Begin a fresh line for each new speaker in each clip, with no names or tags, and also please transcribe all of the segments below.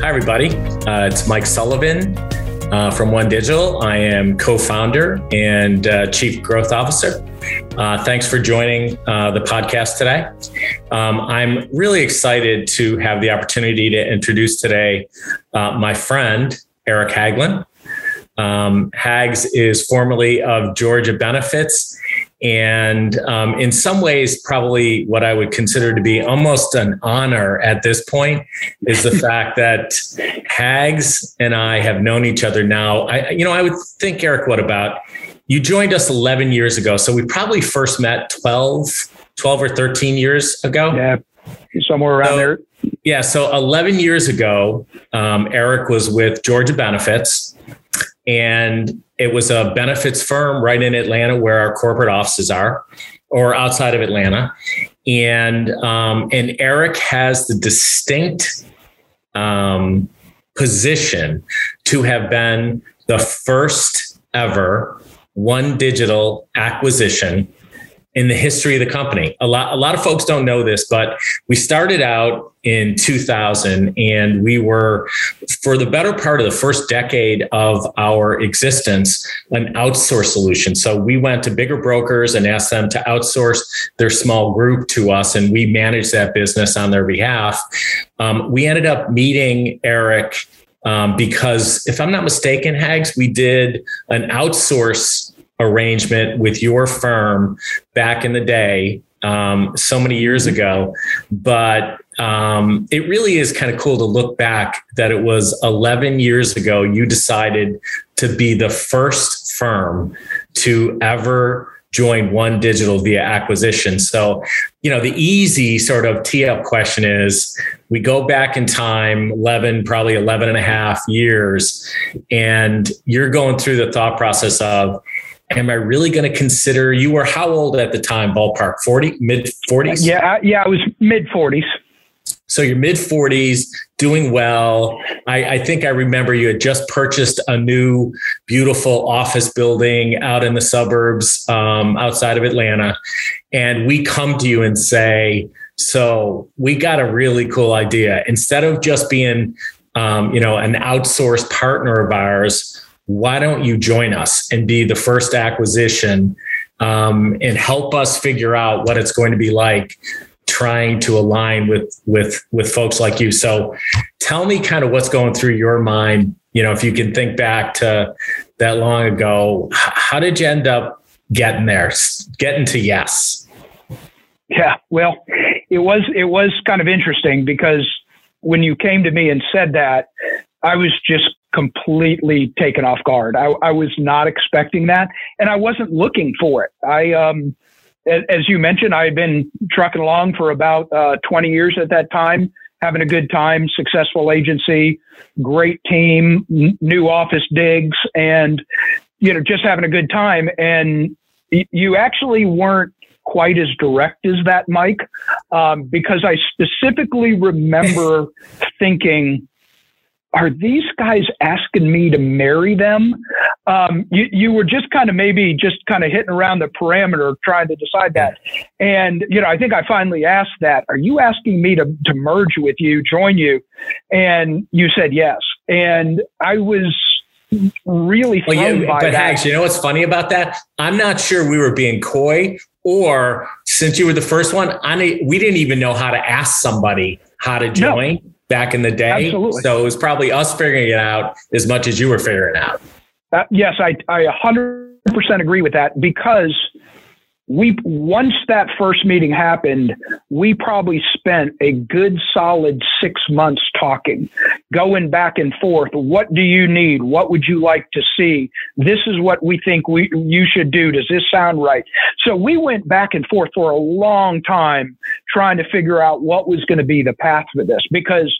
Hi, everybody. Uh, it's Mike Sullivan uh, from OneDigital. I am co founder and uh, chief growth officer. Uh, thanks for joining uh, the podcast today. Um, I'm really excited to have the opportunity to introduce today uh, my friend, Eric Haglund. Um, Hags is formerly of Georgia Benefits and um, in some ways, probably what I would consider to be almost an honor at this point is the fact that Hags and I have known each other now. I, you know, I would think, Eric, what about you joined us 11 years ago? So we probably first met 12, 12 or 13 years ago.
Yeah, somewhere around so, there.
Yeah. So 11 years ago, um, Eric was with Georgia Benefits and it was a benefits firm right in Atlanta where our corporate offices are, or outside of Atlanta. And um, and Eric has the distinct um, position to have been the first ever OneDigital acquisition in the history of the company. A lot, a lot of folks don't know this, but we started out in 2000 and we were, for the better part of the first decade of our existence, an outsource solution. So we went to bigger brokers and asked them to outsource their small group to us, and we managed that business on their behalf. Um, we ended up meeting Eric. Um, because if I'm not mistaken, Hags, we did an outsource arrangement with your firm back in the day, um, so many years ago. But um, it really is kind of cool to look back that it was 11 years ago you decided to be the first firm to ever join OneDigital via acquisition so you know the easy sort of tee up question is we go back in time 11 probably 11 and a half years and you're going through the thought process of am I really going to consider you were how old at the time ballpark? 40 mid 40s
yeah yeah I was mid 40s
so you're mid 40s doing well. I, I, think I remember you had just purchased a new beautiful office building out in the suburbs um, outside of Atlanta. And we come to you and say so we got a really cool idea. Instead of just being um, you know an outsourced partner of ours why don't you join us and be the first acquisition um, and help us figure out what it's going to be like trying to align with with with folks like you. So tell me kind of what's going through your mind you know if you can think back to that long ago how did you end up getting there getting to yes?
Yeah well it was it was kind of interesting because when you came to me and said that i was just completely taken off guard. I, I, was not expecting that, and I wasn't looking for it. I, um, as you mentioned, I had been trucking along for about uh, 20 years at that time, having a good time, successful agency, great team, n- new office digs, and you know, just having a good time. And y- you actually weren't quite as direct as that, Mike, um, because I specifically remember thinking are these guys asking me to marry them? Um, you, you were just kind of maybe just kind of hitting around the parameter trying to decide that. And, you know, I think I finally asked that, are you asking me to, to merge with you, join you? And you said yes. And I was really well, yeah,
but. Hags, you know what's funny about that? I'm not sure we were being coy or since you were the first one, I, we didn't even know how to ask somebody how to join. No back in the day.
Absolutely.
So it was probably us figuring it out as much as you were figuring it out.
Uh, yes, I, I 100% agree with that because we once that first meeting happened, we probably spent a good solid six months talking, going back and forth. What do you need? What would you like to see? This is what we think we you should do. Does this sound right? So we went back and forth for a long time trying to figure out what was going to be the path for this because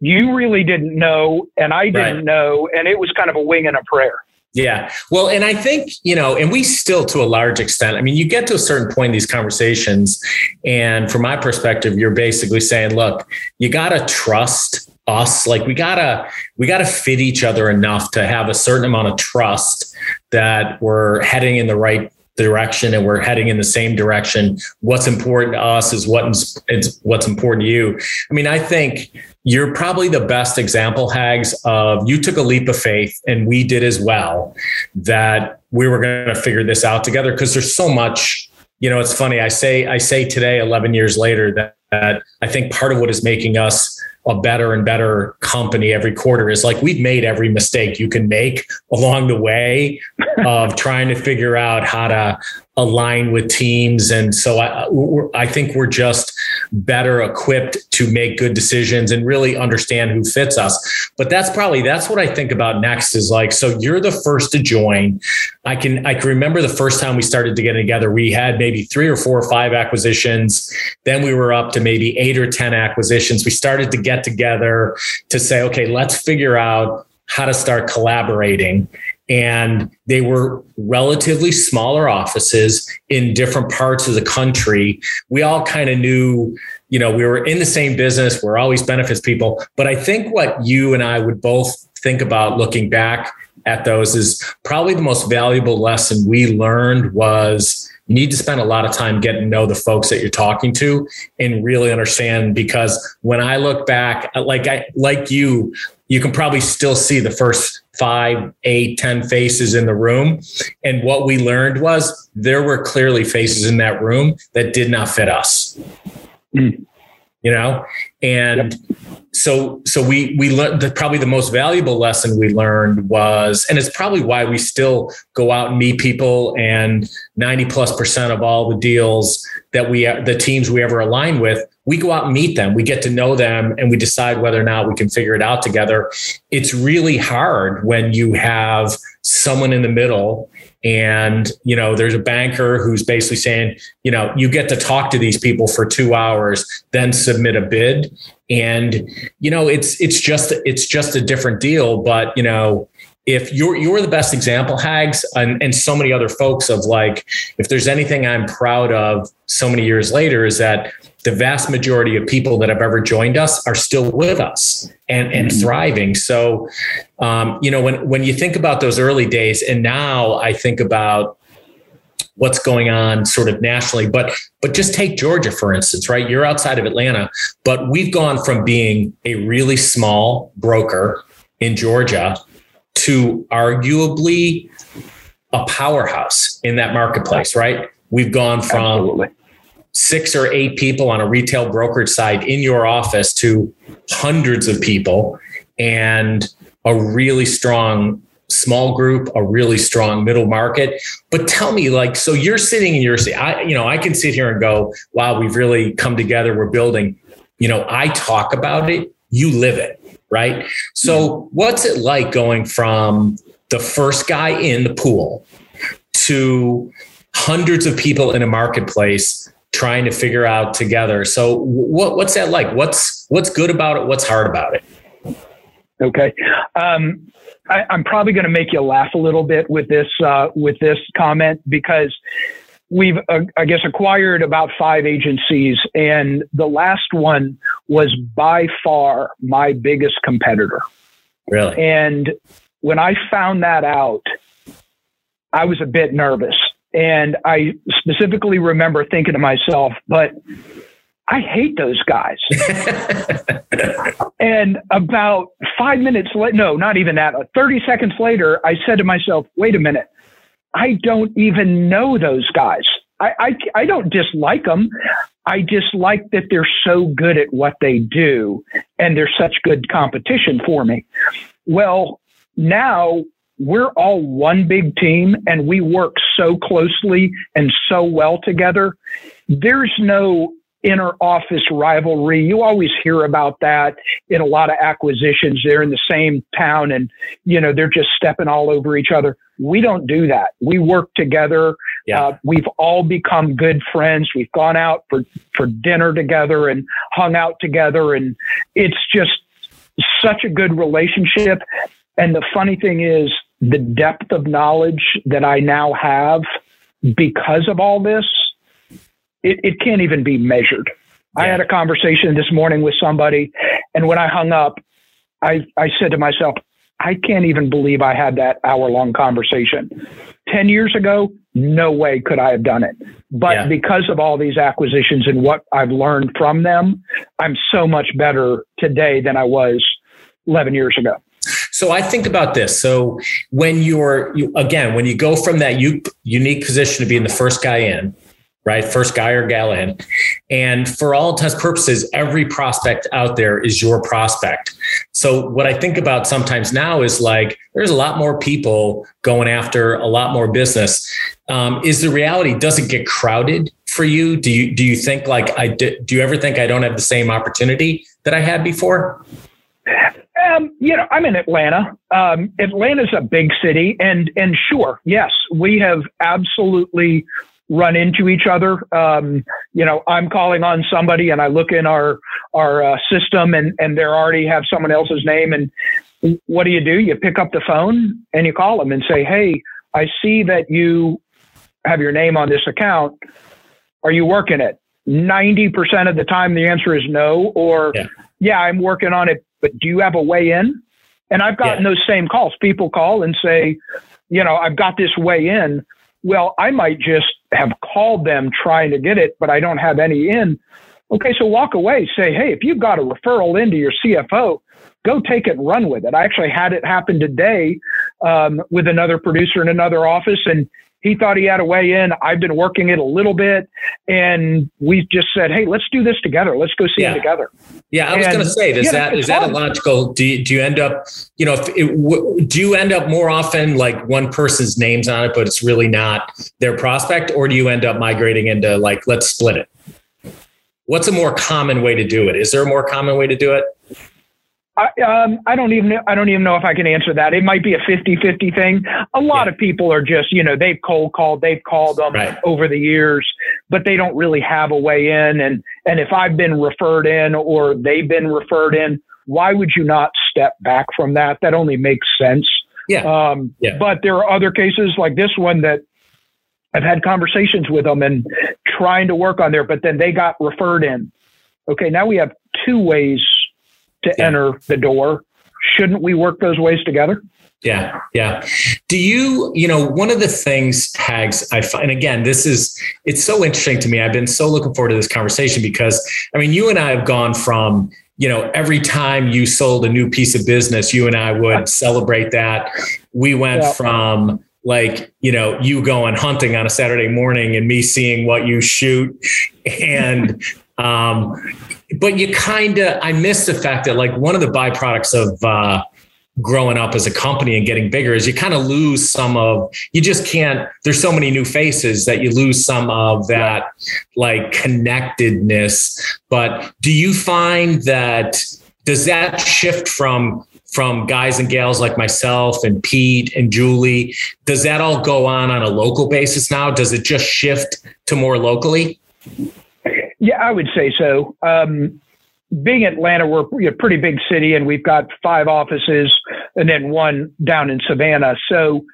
you really didn't know and I didn't right. know and it was kind of a wing and a prayer.
Yeah. Well, and I think, you know, and we still to a large extent, I mean, you get to a certain point in these conversations. And from my perspective, you're basically saying, look, you got to trust us. Like we gotta, we gotta fit each other enough to have a certain amount of trust that we're heading in the right direction and we're heading in the same direction. What's important to us is what is what's important to you. I mean, I think you're probably the best example, Hags, of you took a leap of faith and we did as well that we were going to figure this out together because there's so much. You know, it's funny. I say I say today, 11 years later, that, that I think part of what is making us a better and better company every quarter is like we've made every mistake you can make along the way of trying to figure out how to align with teams. And so I, I think we're just better equipped to make good decisions and really understand who fits us. But that's probably, that's what I think about next is like, so you're the first to join. I can, I can remember the first time we started to get together, we had maybe three or four or five acquisitions. Then we were up to maybe eight or 10 acquisitions. We started to get together to say, okay, let's figure out how to start collaborating and they were relatively smaller offices in different parts of the country. We all kind of knew, you know, we were in the same business, we're always benefits people. But I think what you and I would both think about looking back at those is probably the most valuable lesson we learned was you need to spend a lot of time getting to know the folks that you're talking to and really understand because when I look back like I like you you can probably still see the first five, eight, ten faces in the room. And what we learned was there were clearly faces in that room that did not fit us. Mm. You know, and yep. so so we we learned that probably the most valuable lesson we learned was, and it's probably why we still go out and meet people, and ninety plus percent of all the deals that we the teams we ever align with we go out and meet them, we get to know them, and we decide whether or not we can figure it out together. It's really hard when you have someone in the middle and you know there's a banker who's basically saying you know you get to talk to these people for 2 hours then submit a bid. And you know it's it's just it's just a different deal. But you know if you're you're the best example, Hags, and, and so many other folks of like, if there's anything I'm proud of so many years later, is that the vast majority of people that have ever joined us are still with us and, and mm-hmm. thriving. So, um, you know, when when you think about those early days, and now I think about what's going on sort of nationally but but just take Georgia for instance right you're outside of Atlanta but we've gone from being a really small broker in Georgia to arguably a powerhouse in that marketplace, right? We've gone from Absolutely. Six or eight people on a retail brokerage side in your office to hundreds of people and a really strong small group, a really strong middle market. But tell me, like, so you're sitting in your seat. I, you know, I can sit here and go, wow, we've really come together. We're building. You know, I talk about it, you live it right? So, what's it like going from the first guy in the pool to hundreds of people in a marketplace trying to figure out together? So, what, what's that like? What's what's good about it? What's hard about it?
Okay. Um, I, am probably going to make you laugh a little bit with this uh, with this comment because we've, uh, I guess, acquired about five agencies, and the last one was by far my biggest competitor.
Really?
And when I found that out, I was a bit nervous. And I specifically remember thinking to myself, but I hate those guys. and about five minutes later, no, not even that, uh, 30 seconds later, I said to myself, wait a minute. I don't even know those guys. I, I, I don't dislike them. I dislike that they're so good at what they do and they're such good competition for me. Well, now we're all one big team and we work so closely and so well together. There's no inner office rivalry. You always hear about that in a lot of acquisitions. They're in the same town and, you know, they're just stepping all over each other. We don't do that. We work together. Yeah. Uh, we've all become good friends. We've gone out for, for dinner together and hung out together. And it's just such a good relationship. And the funny thing is, the depth of knowledge that I now have because of all this it, it can't even be measured. Yeah. I had a conversation this morning with somebody, and when I hung up, I, I said to myself, I can't even believe I had that hour long conversation. 10 years ago, no way could I have done it. But yeah. because of all these acquisitions and what I've learned from them, I'm so much better today than I was 11 years ago.
So I think about this. So when you're you, again, when you go from that unique position to being the first guy in, right? First guy or gal in. And for all intents purposes, every prospect out there is your prospect. So what I think about sometimes now is like there's a lot more people going after a lot more business. Um, is the reality? Does it get crowded for you? Do you do you think like I do, do you ever think I don't have the same opportunity that I had before?
Um, you know, I'm in Atlanta. Um, Atlanta's a big city, and and sure, yes, we have absolutely run into each other. Um, you know, I'm calling on somebody and I look in our, our uh, system and, and they already have someone else's name. And what do you do? You pick up the phone and you call them and say, Hey, I see that you have your name on this account. Are you working it? 90% of the time, the answer is no, or yeah, yeah I'm working on it, but do you have a way in? And I've gotten yeah. those same calls. People call and say, you know, I've got this way in. Well, I might just have called them trying to get it, but I don't have any in. Okay, so walk away. Say, hey, if you've got a referral into your CFO, go take it and run with it. I actually had it happen today um, with another producer in another office, and he thought he had a way in. I've been working it a little bit, and we just said, "Hey, let's do this together. Let's go see yeah. it together."
Yeah, I was going to say, does that is that a logical? Do you, do you end up, you know, it, do you end up more often like one person's names on it, but it's really not their prospect, or do you end up migrating into like let's split it? What's a more common way to do it? Is there a more common way to do it?
I, um, I don't even I don't even know if I can answer that. It might be a 50-50 thing. A lot yeah. of people are just, you know, they've cold called, they've called them right. over the years, but they don't really have a way in. And and if I've been referred in or they've been referred in, why would you not step back from that? That only makes sense.
Yeah. Um,
yeah. But there are other cases like this one that I've had conversations with them and trying to work on there, but then they got referred in. Okay, now we have two ways to yeah. enter the door. Shouldn't we work those ways together?
Yeah, yeah. Do you, you know, one of the things, Hags, I find, again, this is, it's so interesting to me. I've been so looking forward to this conversation because, I mean, you and I have gone from, you know, every time you sold a new piece of business, you and I would celebrate that. We went yeah. from, like you know you going hunting on a saturday morning and me seeing what you shoot and um but you kind of, I miss the fact that like one of the byproducts of uh, growing up as a company and getting bigger is you kind of lose some of, you just can't, there's so many new faces that you lose some of that like connectedness. But do you find that, does that shift from from guys and gals like myself and Pete and Julie. Does that all go on on a local basis now? Does it just shift to more locally?
Yeah, I would say so. Um, being Atlanta, we're a pretty big city, and we've got five offices, and then one down in Savannah. So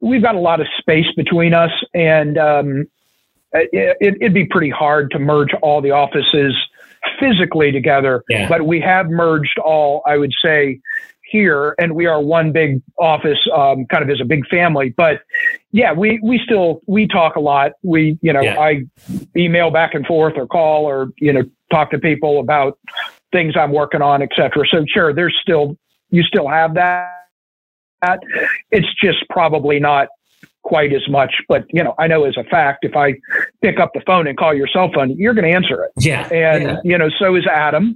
we've got a lot of space between us, and um, it, would be pretty hard to merge all the offices physically together. Yeah. But we have merged all, I would say, here, and we are one big office, um, kind of as a big family. But yeah, we we still we talk a lot. We you know yeah. I email back and forth or call or you know talk to people about things I'm working on, etc. So sure, there's still you still have that. It's just probably not quite as much. But you know, I know as a fact, if I pick up the phone and call your cell phone, you're going to answer it.
Yeah.
And
yeah.
you know, so is Adam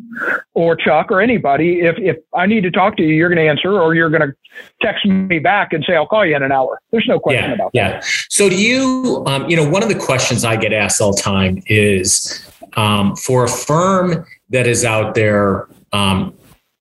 or Chuck or anybody. If if I need to talk to you, you're going to answer, or you're going to text me back and say I'll call you in an hour. There's no question
yeah,
about
yeah. that. Yeah. So do you? Um, you know, one of the questions I get asked all the time is um, for a firm that is out there. Um,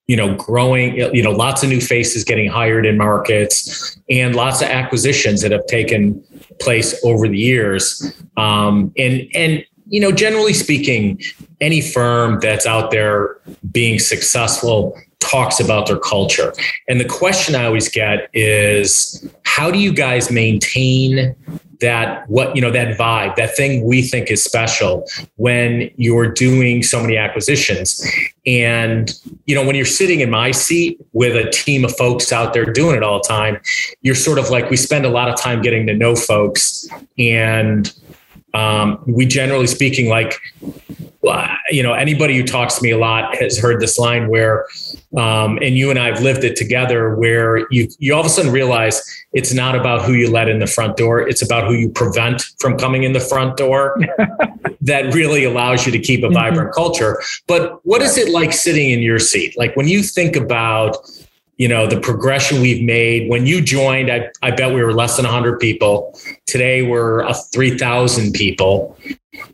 you know, growing, you know, lots of new faces getting hired in markets and lots of acquisitions that have taken place over the years. Um, and, and, you know, generally speaking, any firm that's out there being successful talks about their culture. And the question I always get is how do you guys maintain that what you know that vibe that thing we think is special when you're doing so many acquisitions and you know when you're sitting in my seat with a team of folks out there doing it all the time you're sort of like we spend a lot of time getting to know folks and um, we generally speaking like you know anybody who talks to me a lot has heard this line where um, and you and I have lived it together where you you all of a sudden realize it's not about who you let in the front door. It's about who you prevent from coming in the front door that really allows you to keep a vibrant mm-hmm. culture. But what is it like sitting in your seat? Like when you think about you know the progression we've made. When you joined i, I bet we were less than 100 people. Today we're a 3000 people.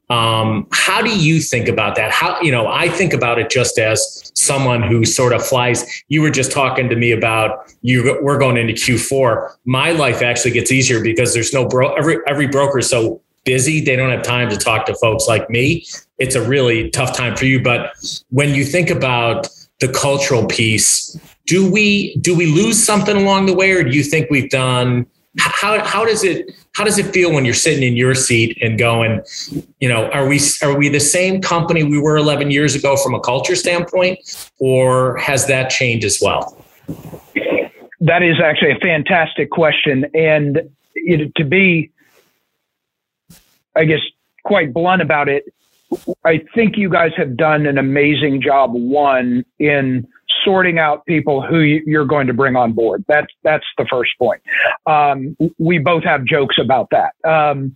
Um, how do you think about that? How you know i think about it just as someone who sort of flies. You were just talking to me about you we're going into q4 my life actually gets easier because there's no bro every every broker is so busy they don't have time to talk to folks like me. It's a really tough time for you. But when you think about the cultural piece do we do we lose something along the way or do you think we've done how how does it how does it feel when you're sitting in your seat and going you know are we are we the same company we were 11 years ago from a culture standpoint or has that changed as well?
That is actually a fantastic question. And it, to be i guess quite blunt about it i think you guys have done an amazing job one in sorting out people who you're going to bring on board. That's that's the first point. Um, we both have jokes about that, um,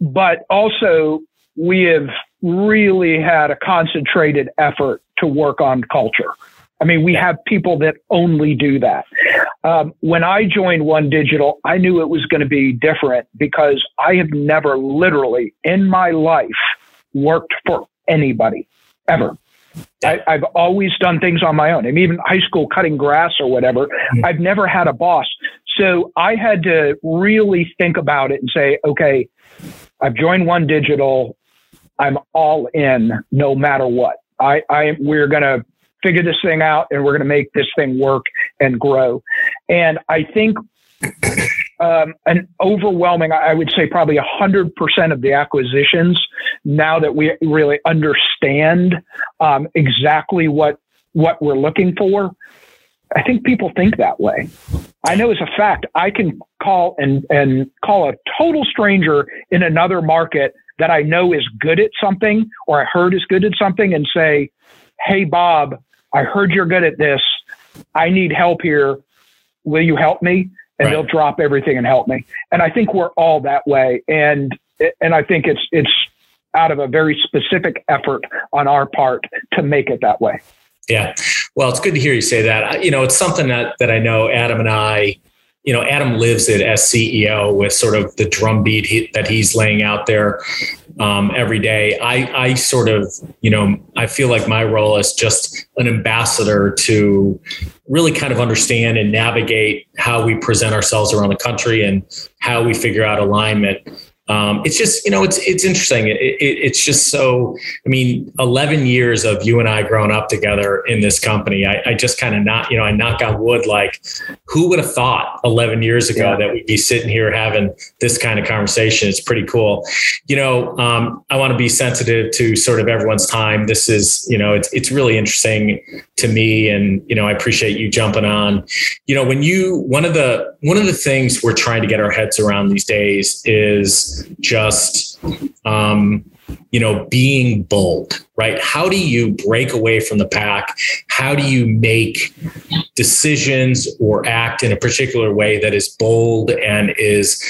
but also we have really had a concentrated effort to work on culture. I mean, we have people that only do that. Um, when I joined OneDigital, I knew it was going to be different because I have never literally in my life worked for anybody ever. I, have always done things on my own. I mean, even high school cutting grass or whatever. Mm-hmm. I've never had a boss. So I had to really think about it and say, okay, I've joined OneDigital. I'm all in no matter what. I, I we're going to figure this thing out and we're going to make this thing work and grow. And I think um, an overwhelming, I would say probably 100% of the acquisitions, now that we really understand um, exactly what, what we're looking for, I think people think that way. I know as a fact, I can call and, and call a total stranger in another market that I know is good at something or I heard is good at something and say, Hey, Bob, I heard you're good at this. I need help here. Will you help me? And right. they'll drop everything and help me. And I think we're all that way. And and I think it's it's out of a very specific effort on our part to make it that way.
Yeah. Well, it's good to hear you say that. You know, it's something that that I know Adam and I you know, Adam lives it as CEO with sort of the drumbeat he, that he's laying out there um, every day. I, I sort of, you know, I feel like my role is just an ambassador to really kind of understand and navigate how we present ourselves around the country and how we figure out alignment um, it's just you know it's it's interesting. It, it, it's just so. I mean, eleven years of you and I growing up together in this company. I, I just kind of not you know I knock on wood like who would have thought eleven years ago yeah. that we'd be sitting here having this kind of conversation? It's pretty cool. You know, um, I want to be sensitive to sort of everyone's time. This is you know it's it's really interesting to me, and you know I appreciate you jumping on. You know, when you one of the one of the things we're trying to get our heads around these days is just um, you know being bold right? How do you break away from the pack? How do you make decisions or act in a particular way that is bold and is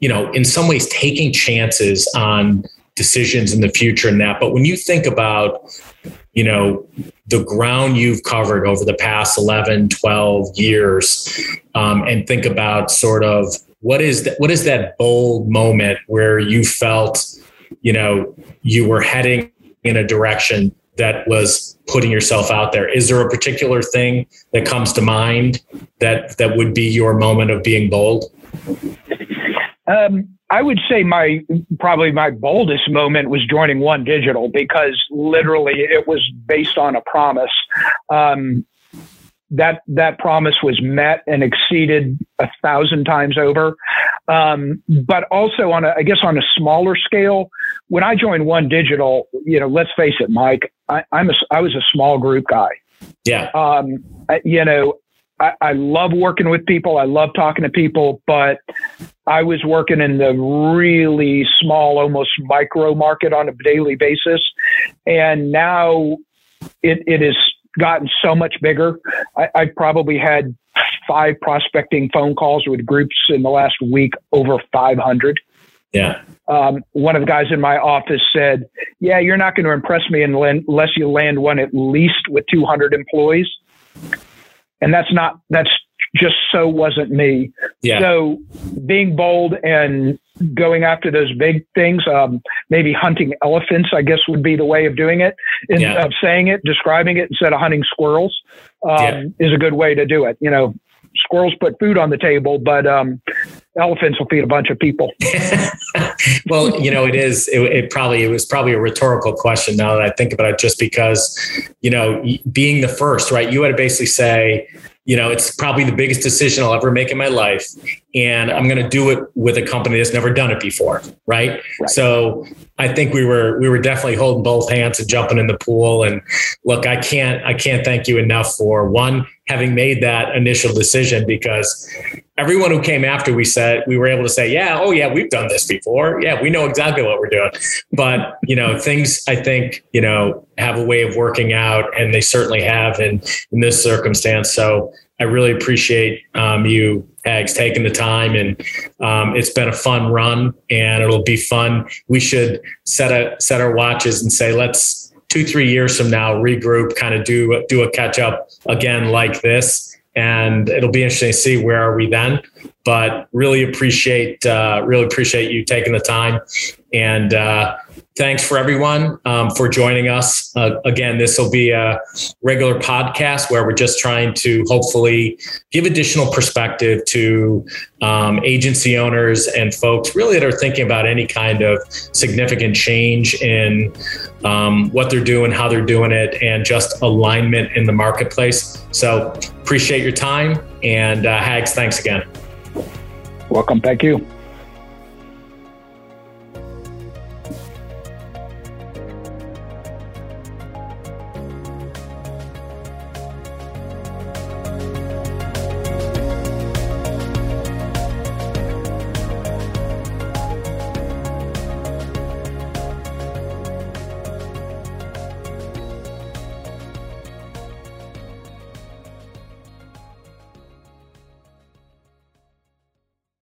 you know in some ways taking chances on decisions in the future and that? But when you think about you know the ground you've covered over the past 11 12 years um, and think about sort of what is that what is that bold moment where you felt you know you were heading in a direction that was putting yourself out there is there a particular thing that comes to mind that that would be your moment of being bold
um, I would say my probably my boldest moment was joining OneDigital because literally it was based on a promise. Um, that that promise was met and exceeded a thousand times over. Um, but also on a, I guess on a smaller scale, when I joined OneDigital, you know, let's face it, Mike, I, I'm a, I was a small group guy.
Yeah.
Um, you know, I, I love working with people. I love talking to people, but I was working in the really small, almost micro market on a daily basis. And now it, it has gotten so much bigger. I, I probably had five prospecting phone calls with groups in the last week, over 500.
Yeah.
Um, one of the guys in my office said, "Yeah, you're not going to impress me unless you land one at least with 200 employees." And that's not that's just so wasn't me.
Yeah.
So being bold and going after those big things, um, maybe hunting elephants, I guess would be the way of doing it, in, yeah. of saying it, describing it instead of hunting squirrels, um, yeah. is a good way to do it. You know, squirrels put food on the table, but um, elephants will feed a bunch of people.
well, you know, it is. It, it, probably it was probably a rhetorical question now that I think about it, just because you know, being the first, right? You had to basically say, you know, it's probably the biggest decision I'll ever make in my life. And I'm going to do it with a company that's never done it before. Right? right. So I think we were, we were definitely holding both hands and jumping in the pool. And look, I can't, I can't thank you enough for one, having made that initial decision because everyone who came after we said we were able to say yeah oh yeah we've done this before. Yeah we know exactly what we're doing. But you know things i think you know have a way of working out and they certainly have in in this circumstance. So i really appreciate um, you Hags taking the time and um, it's been a fun run and it'll be fun. We should set a set our watches and say let's two three years from now regroup kind of do do a catch up again like this and it'll be interesting to see where are we then but really appreciate uh, really appreciate you taking the time and uh, thanks for everyone um, for joining us. Uh, again, this will be a regular podcast where we're just trying to hopefully give additional perspective to um, agency owners and folks really that are thinking about any kind of significant change in um, what they're doing, how they're doing it, and just alignment in the marketplace. So appreciate your time and uh, Hags, thanks again.
Welcome. Thank you.